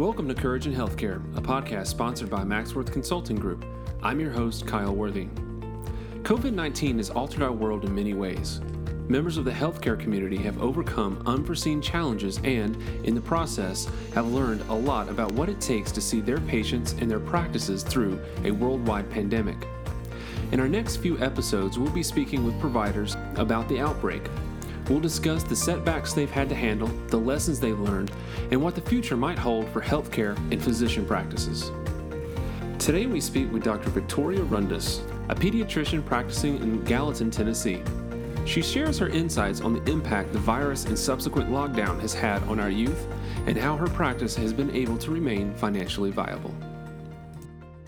Welcome to Courage in Healthcare, a podcast sponsored by Maxworth Consulting Group. I'm your host, Kyle Worthy. COVID 19 has altered our world in many ways. Members of the healthcare community have overcome unforeseen challenges and, in the process, have learned a lot about what it takes to see their patients and their practices through a worldwide pandemic. In our next few episodes, we'll be speaking with providers about the outbreak, We'll discuss the setbacks they've had to handle, the lessons they've learned, and what the future might hold for healthcare and physician practices. Today we speak with Dr. Victoria Rundus, a pediatrician practicing in Gallatin, Tennessee. She shares her insights on the impact the virus and subsequent lockdown has had on our youth and how her practice has been able to remain financially viable.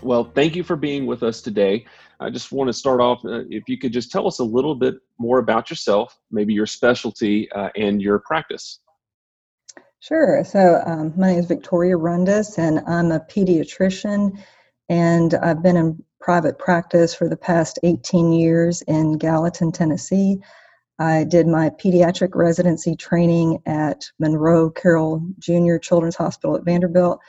Well, thank you for being with us today. I just want to start off. Uh, if you could just tell us a little bit more about yourself, maybe your specialty uh, and your practice. Sure. So, um, my name is Victoria Rundus, and I'm a pediatrician, and I've been in private practice for the past 18 years in Gallatin, Tennessee. I did my pediatric residency training at Monroe Carell Junior Children's Hospital at Vanderbilt,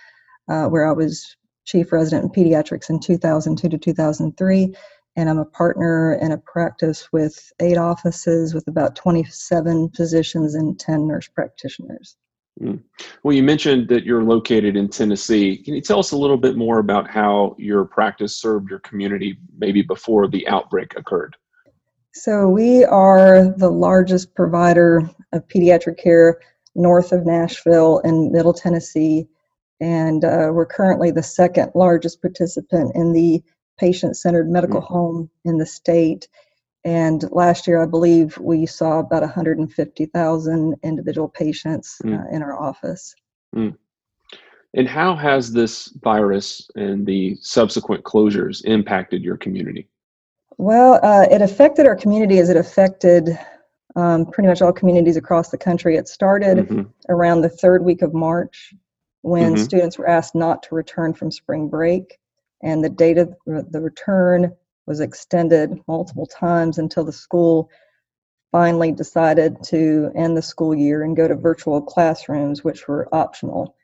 uh, where I was chief resident in pediatrics in 2002 to 2003 and i'm a partner in a practice with eight offices with about 27 physicians and 10 nurse practitioners. Mm. well you mentioned that you're located in tennessee. Can you tell us a little bit more about how your practice served your community maybe before the outbreak occurred? So we are the largest provider of pediatric care north of nashville in middle tennessee and uh, we're currently the second largest participant in the patient centered medical mm. home in the state. And last year, I believe we saw about 150,000 individual patients mm. uh, in our office. Mm. And how has this virus and the subsequent closures impacted your community? Well, uh, it affected our community as it affected um, pretty much all communities across the country. It started mm-hmm. around the third week of March when mm-hmm. students were asked not to return from spring break, and the date of the return was extended multiple times until the school finally decided to end the school year and go to virtual classrooms, which were optional.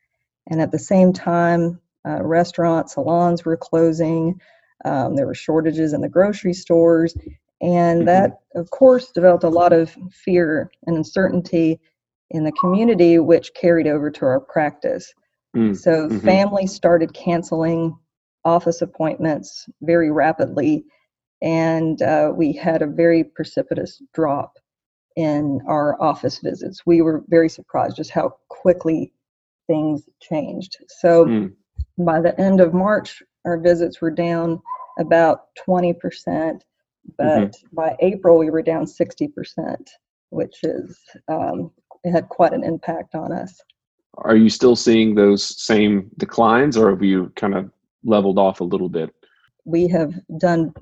And at the same time, uh, restaurants, salons were closing. Um, there were shortages in the grocery stores. And mm-hmm. that, of course, developed a lot of fear and uncertainty in the community, which carried over to our practice. Mm, so mm-hmm. families started canceling office appointments very rapidly, and uh, we had a very precipitous drop in our office visits. We were very surprised just how quickly things changed. So mm. by the end of March, our visits were down about 20%, but mm-hmm. by April, we were down 60%, which is, um, it had quite an impact on us are you still seeing those same declines or have you kind of leveled off a little bit? We have done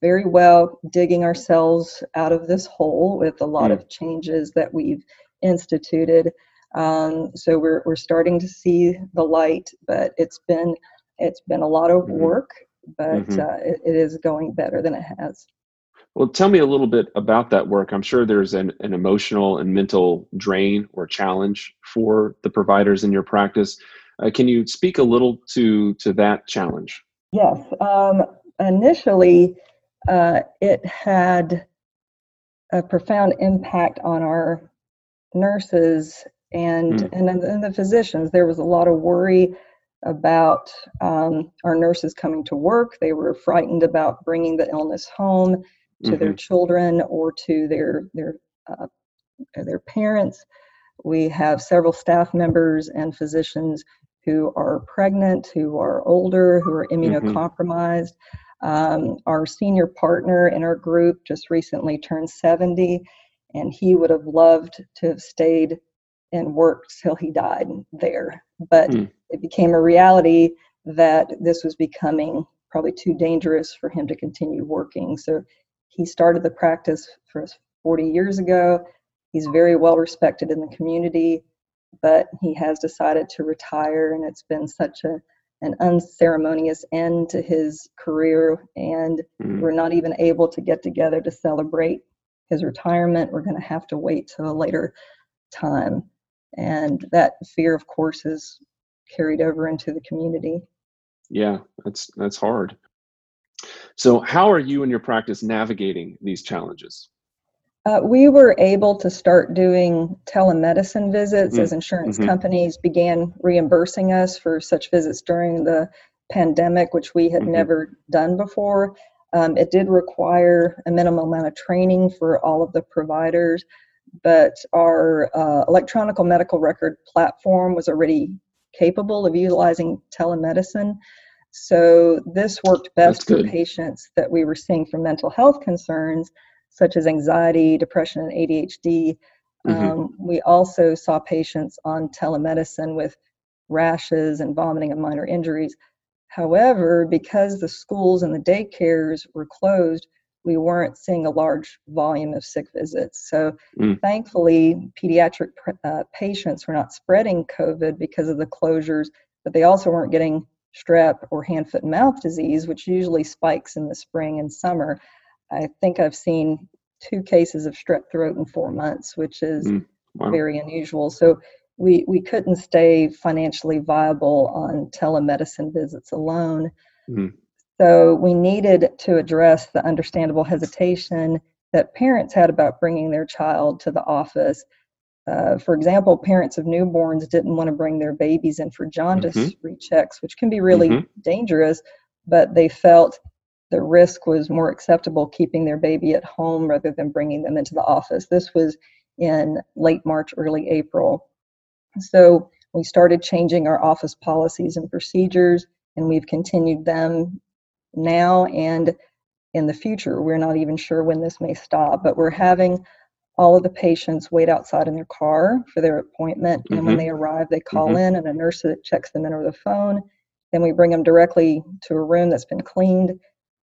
very well digging ourselves out of this hole with a lot mm. of changes that we've instituted. Um, so we're we're starting to see the light, but it's been it's been a lot of mm-hmm. work, but mm-hmm. uh, it, it is going better than it has. Well, tell me a little bit about that work. I'm sure there's an, an emotional and mental drain or challenge for the providers in your practice. Uh, can you speak a little to to that challenge? Yes. Um, initially, uh, it had a profound impact on our nurses and mm. and, and the physicians. There was a lot of worry about um, our nurses coming to work. They were frightened about bringing the illness home to mm-hmm. their children or to their their uh, their parents. We have several staff members and physicians who are pregnant, who are older, who are mm-hmm. immunocompromised. Mm-hmm. Um, our senior partner in our group just recently turned 70, and he would have loved to have stayed and worked till he died there. But mm. it became a reality that this was becoming probably too dangerous for him to continue working. So he started the practice for 40 years ago. He's very well respected in the community, but he has decided to retire, and it's been such a an unceremonious end to his career, and mm. we're not even able to get together to celebrate his retirement. We're going to have to wait till a later time, and that fear, of course, is carried over into the community. Yeah, that's that's hard. So, how are you and your practice navigating these challenges? Uh, we were able to start doing telemedicine visits mm-hmm. as insurance mm-hmm. companies began reimbursing us for such visits during the pandemic, which we had mm-hmm. never done before. Um, it did require a minimal amount of training for all of the providers, but our uh, electronic medical record platform was already capable of utilizing telemedicine. So this worked best for patients that we were seeing for mental health concerns such as anxiety, depression, and ADHD. Mm-hmm. Um, we also saw patients on telemedicine with rashes and vomiting and minor injuries. However, because the schools and the daycares were closed, we weren't seeing a large volume of sick visits. So, mm. thankfully, pediatric uh, patients were not spreading COVID because of the closures, but they also weren't getting strep or hand, foot, and mouth disease, which usually spikes in the spring and summer. I think I've seen two cases of strep throat in four months, which is mm, wow. very unusual. So we, we couldn't stay financially viable on telemedicine visits alone. Mm. So we needed to address the understandable hesitation that parents had about bringing their child to the office. Uh, for example, parents of newborns didn't want to bring their babies in for jaundice mm-hmm. rechecks, which can be really mm-hmm. dangerous, but they felt the risk was more acceptable keeping their baby at home rather than bringing them into the office. This was in late March, early April. So we started changing our office policies and procedures, and we've continued them now and in the future. We're not even sure when this may stop, but we're having all of the patients wait outside in their car for their appointment. Mm-hmm. And when mm-hmm. they arrive, they call mm-hmm. in, and a nurse checks them in over the phone. Then we bring them directly to a room that's been cleaned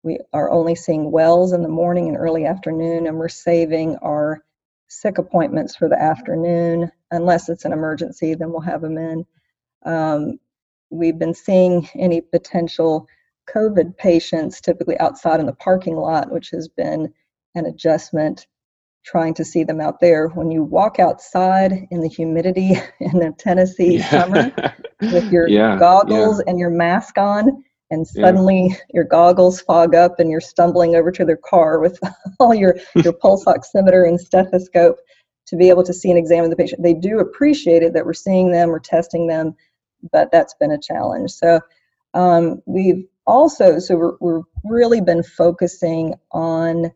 we are only seeing wells in the morning and early afternoon, and we're saving our sick appointments for the afternoon. Unless it's an emergency, then we'll have them in. Um, we've been seeing any potential COVID patients typically outside in the parking lot, which has been an adjustment trying to see them out there. When you walk outside in the humidity in the Tennessee yeah. summer with your yeah, goggles yeah. and your mask on, and suddenly your goggles fog up and you're stumbling over to their car with all your, your pulse oximeter and stethoscope to be able to see and examine the patient. They do appreciate it that we're seeing them, we're testing them, but that's been a challenge. So um, we've also, so we're, we're really been focusing on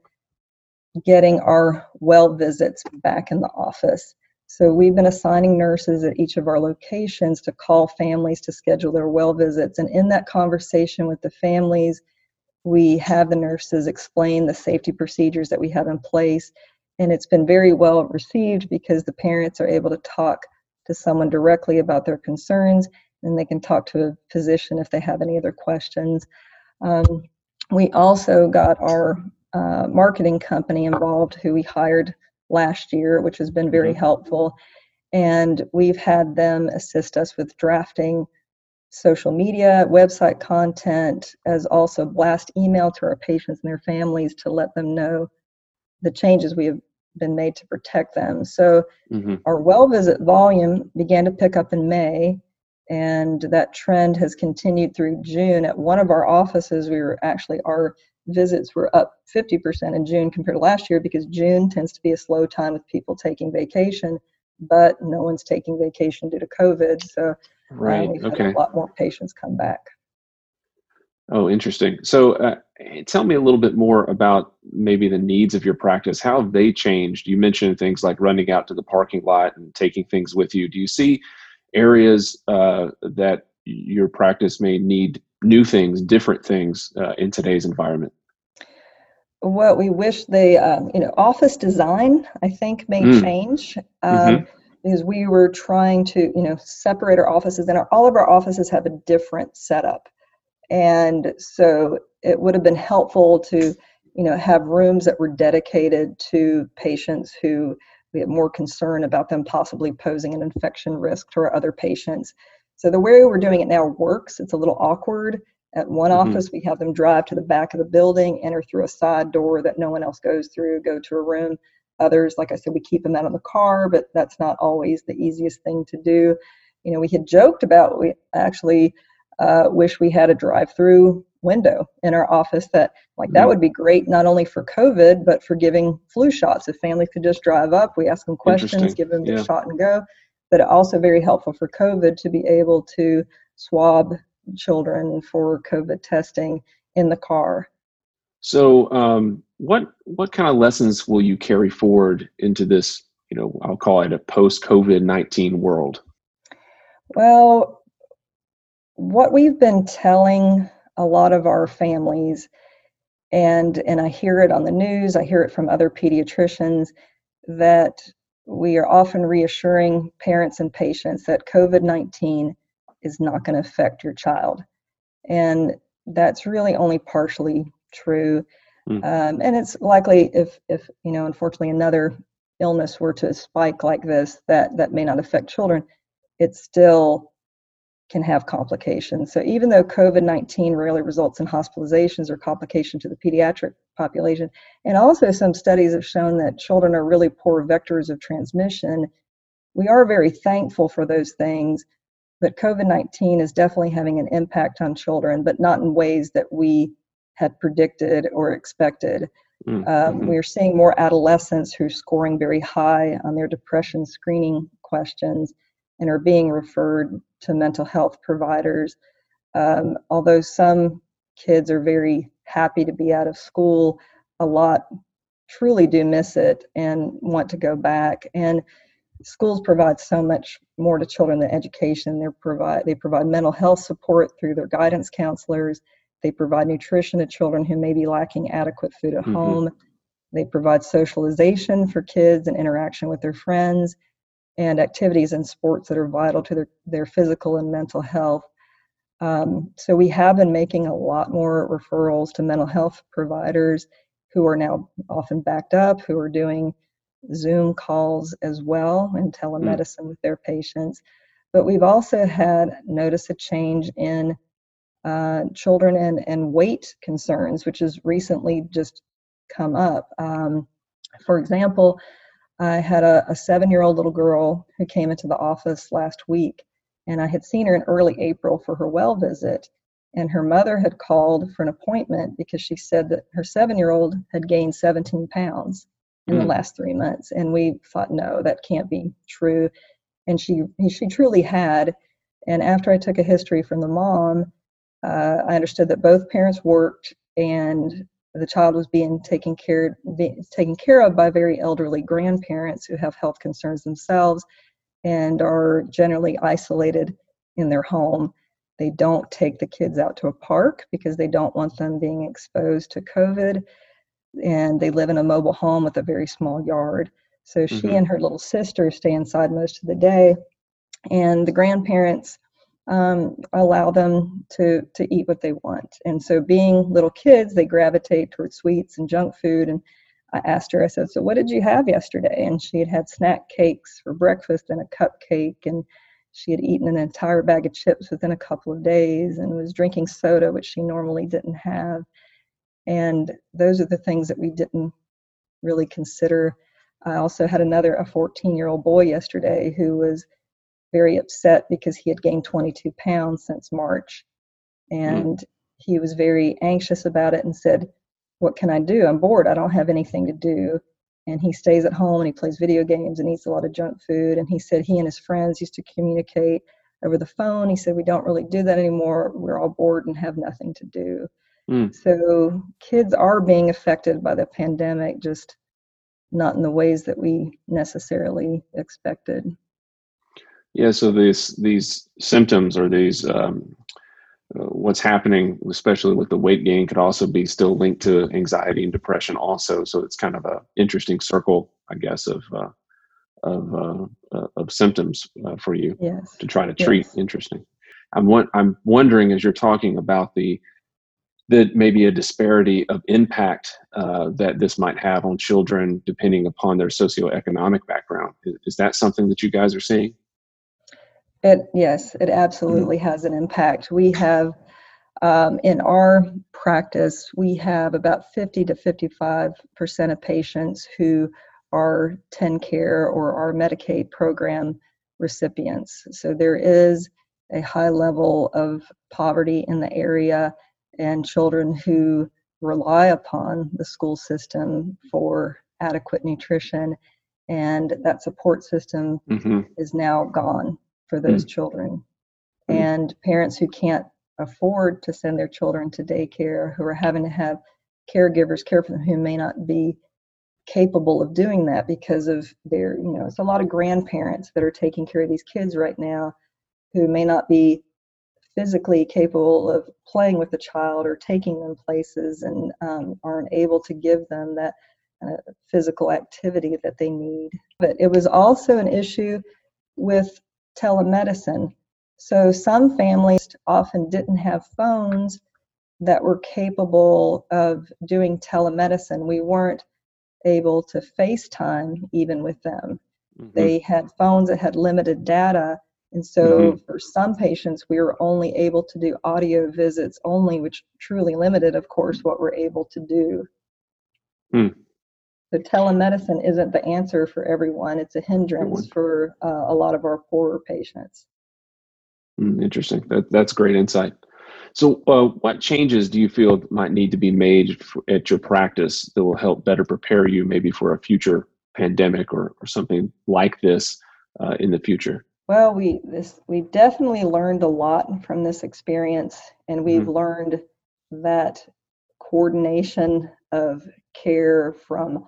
getting our well visits back in the office. So we've been assigning nurses at each of our locations to call families to schedule their well visits. And in that conversation with the families, we have the nurses explain the safety procedures that we have in place. And it's been very well received because the parents are able to talk to someone directly about their concerns and they can talk to a physician if they have any other questions. Um, we also got our uh, marketing company involved who we hired last year, which has been very mm-hmm. helpful. And we've had them assist us with drafting social media, website content, as also blast email to our patients and their families to let them know the changes we have been made to protect them. So mm-hmm. our well visit volume began to pick up in May, and that trend has continued through June. At one of our offices, we were actually our visits were up 50% in June compared to last year because June tends to be a slow time with people taking vacation, but no one's taking vacation due to COVID. So uh, right. we've okay. had a lot more patients come back. Oh, interesting. So uh, tell me a little bit more about maybe the needs of your practice. How have they changed? You mentioned things like running out to the parking lot and taking things with you. Do you see areas uh, that your practice may need new things, different things uh, in today's environment? Well, we wish the um, you know, office design, I think, may mm. change. Um, mm-hmm. Because we were trying to, you know, separate our offices, and our, all of our offices have a different setup, and so it would have been helpful to, you know, have rooms that were dedicated to patients who we have more concern about them possibly posing an infection risk to our other patients. So the way we're doing it now works. It's a little awkward. At one mm-hmm. office, we have them drive to the back of the building, enter through a side door that no one else goes through, go to a room. Others, like I said, we keep them out of the car, but that's not always the easiest thing to do. you know, we had joked about we actually uh, wish we had a drive-through window in our office that like that mm-hmm. would be great not only for covid but for giving flu shots if families could just drive up we ask them questions give them yeah. the shot and go but also very helpful for covid to be able to swab children for covid testing in the car. So um, what what kind of lessons will you carry forward into this you know i'll call it a post covid-19 world? Well what we've been telling a lot of our families and and I hear it on the news, I hear it from other pediatricians that we are often reassuring parents and patients that COVID-19 is not going to affect your child. And that's really only partially true. Mm. Um, and it's likely if if you know unfortunately another illness were to spike like this that that may not affect children, it still can have complications. So even though COVID-19 rarely results in hospitalizations or complication to the pediatric population, and also some studies have shown that children are really poor vectors of transmission, we are very thankful for those things. But COVID-19 is definitely having an impact on children, but not in ways that we had predicted or expected. Mm, um, mm-hmm. we're seeing more adolescents who are scoring very high on their depression screening questions and are being referred to mental health providers. Um, although some kids are very happy to be out of school, a lot truly do miss it and want to go back. And schools provide so much more to children than education. They provide they provide mental health support through their guidance counselors. They provide nutrition to children who may be lacking adequate food at mm-hmm. home. They provide socialization for kids and interaction with their friends and activities and sports that are vital to their, their physical and mental health. Um, so we have been making a lot more referrals to mental health providers who are now often backed up, who are doing Zoom calls as well and hmm. telemedicine mm. with their patients. But we've also had notice a change in uh, children and, and weight concerns, which has recently just come up. Um, for example, I had a, a seven year old little girl who came into the office last week, and I had seen her in early April for her well visit. And her mother had called for an appointment because she said that her seven year old had gained 17 pounds in mm. the last three months. And we thought, no, that can't be true. And she, she truly had. And after I took a history from the mom, uh, I understood that both parents worked and the child was being taken care being taken care of by very elderly grandparents who have health concerns themselves and are generally isolated in their home. They don't take the kids out to a park because they don't want them being exposed to COVID. And they live in a mobile home with a very small yard. So mm-hmm. she and her little sister stay inside most of the day. And the grandparents um, allow them to to eat what they want. And so, being little kids, they gravitate towards sweets and junk food. And I asked her, I said, "So what did you have yesterday?" And she had had snack cakes for breakfast and a cupcake, and she had eaten an entire bag of chips within a couple of days, and was drinking soda, which she normally didn't have. And those are the things that we didn't really consider. I also had another a 14 year old boy yesterday who was very upset because he had gained 22 pounds since March. And mm. he was very anxious about it and said, What can I do? I'm bored. I don't have anything to do. And he stays at home and he plays video games and eats a lot of junk food. And he said he and his friends used to communicate over the phone. He said, We don't really do that anymore. We're all bored and have nothing to do. Mm. So kids are being affected by the pandemic, just not in the ways that we necessarily expected. Yeah, so these these symptoms or these um, uh, what's happening, especially with the weight gain, could also be still linked to anxiety and depression. Also, so it's kind of a interesting circle, I guess, of uh, of uh, uh of symptoms uh, for you yes. to try to treat. Yes. Interesting. I'm I'm wondering as you're talking about the that maybe a disparity of impact uh, that this might have on children depending upon their socioeconomic background. Is, is that something that you guys are seeing? It yes, it absolutely has an impact. We have um, in our practice, we have about 50 to 55 percent of patients who are TennCare or our Medicaid program recipients. So there is a high level of poverty in the area and children who rely upon the school system for adequate nutrition and that support system mm-hmm. is now gone for those mm-hmm. children mm-hmm. and parents who can't afford to send their children to daycare who are having to have caregivers care for them who may not be capable of doing that because of their you know it's a lot of grandparents that are taking care of these kids right now who may not be physically capable of playing with the child or taking them places and um, aren't able to give them that uh, physical activity that they need. But it was also an issue with telemedicine. So some families often didn't have phones that were capable of doing telemedicine. We weren't able to FaceTime even with them. Mm-hmm. They had phones that had limited data and so mm-hmm. for some patients, we were only able to do audio visits only, which truly limited, of course, what we're able to do. Mm. So telemedicine isn't the answer for everyone. It's a hindrance for uh, a lot of our poorer patients. Mm, interesting. That, that's great insight. So, uh, what changes do you feel might need to be made at your practice that will help better prepare you maybe for a future pandemic or, or something like this uh, in the future? Well, we this we've definitely learned a lot from this experience, and we've mm-hmm. learned that coordination of care from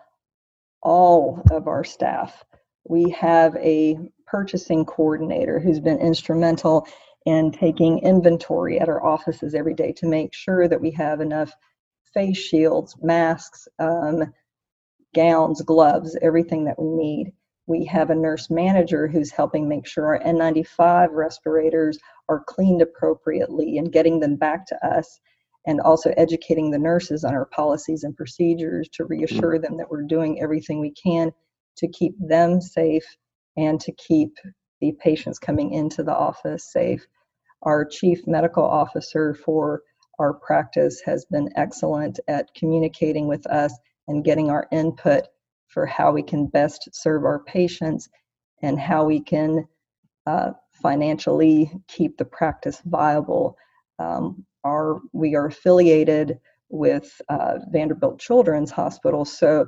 all of our staff. We have a purchasing coordinator who's been instrumental in taking inventory at our offices every day to make sure that we have enough face shields, masks, um, gowns, gloves, everything that we need. We have a nurse manager who's helping make sure our N95 respirators are cleaned appropriately and getting them back to us, and also educating the nurses on our policies and procedures to reassure them that we're doing everything we can to keep them safe and to keep the patients coming into the office safe. Our chief medical officer for our practice has been excellent at communicating with us and getting our input for how we can best serve our patients and how we can uh, financially keep the practice viable. Um, our, we are affiliated with uh, Vanderbilt Children's Hospital, so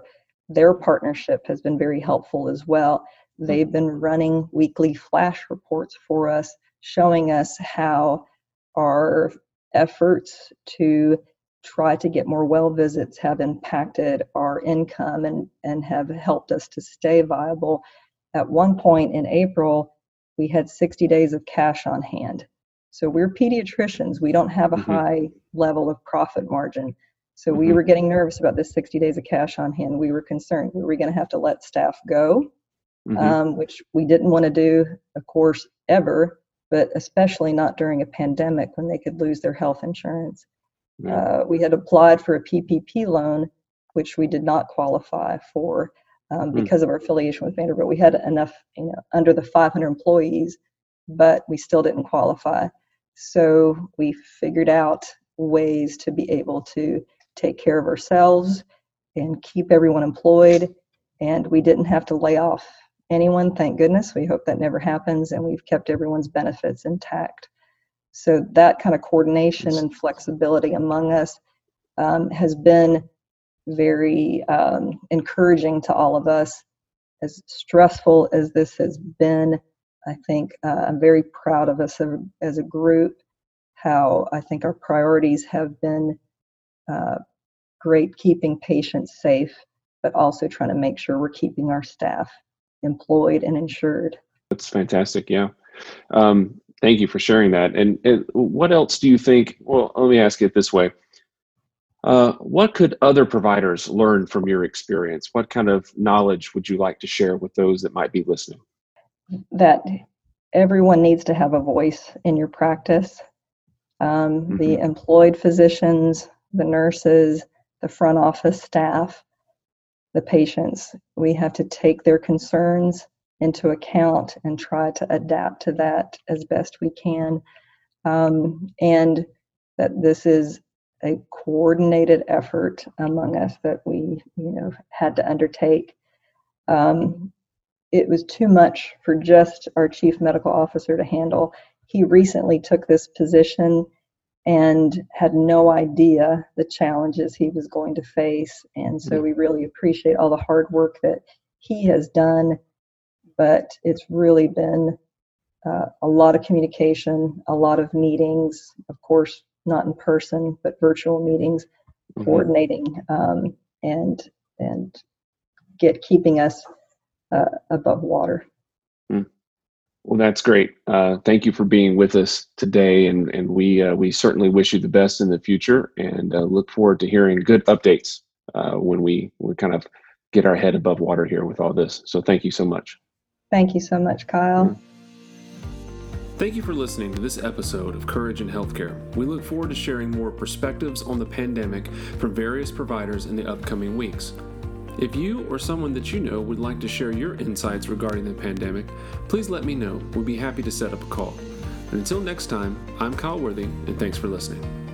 their partnership has been very helpful as well. They've been running weekly flash reports for us, showing us how our efforts to try to get more well visits have impacted our income and, and have helped us to stay viable. At one point in April, we had 60 days of cash on hand. So we're pediatricians. We don't have a mm-hmm. high level of profit margin. So mm-hmm. we were getting nervous about this 60 days of cash on hand. We were concerned. Were we going to have to let staff go? Mm-hmm. Um, which we didn't want to do, of course, ever, but especially not during a pandemic when they could lose their health insurance. Uh, we had applied for a PPP loan, which we did not qualify for um, hmm. because mm. of our affiliation with Vanderbilt. We had enough, you know, under the 500 employees, but we still didn't qualify. So we figured out ways to be able to take care of ourselves and keep everyone employed. And we didn't have to lay off anyone, thank goodness. We hope that never happens. And we've kept everyone's benefits intact. So that kind of coordination and flexibility among us um, has been very um, encouraging to all of us. As stressful as this has been, I think uh, I'm very proud of us as a group. How I think our priorities have been uh, great, keeping patients safe, but also trying to make sure we're keeping our staff employed and insured. That's fantastic. Yeah. Um, thank you for sharing that. And, and, what else do you think? Well, let me ask it this way. Uh, what could other providers learn from your experience? What kind of knowledge would you like to share with those that might be listening? That everyone needs to have a voice in your practice. Um, mm-hmm. The employed physicians, the nurses, the front office staff, the patients. We have to take their concerns into account and try to adapt to that as best we can. Um, and that this is a coordinated effort among us that we, you know, had to undertake. Um, it was too much for just our chief medical officer to handle. He recently took this position and had no idea the challenges he was going to face. And so mm-hmm. we really appreciate all the hard work that he has done. But it's really been uh, a lot of communication, a lot of meetings, of course, not in person, but virtual meetings, mm-hmm. coordinating um, and and get keeping us uh, above water. Mm. Well, that's great. Uh, thank you for being with us today, and and we uh, we certainly wish you the best in the future, and uh, look forward to hearing good updates uh, when we we kind of get our head above water here with all this. So, thank you so much. Thank you so much, Kyle. Mm. Thank you for listening to this episode of Courage in Healthcare. We look forward to sharing more perspectives on the pandemic from various providers in the upcoming weeks. If you or someone that you know would like to share your insights regarding the pandemic, please let me know. We'd be happy to set up a call. And until next time, I'm Kyle Worthy, and thanks for listening.